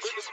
bitches.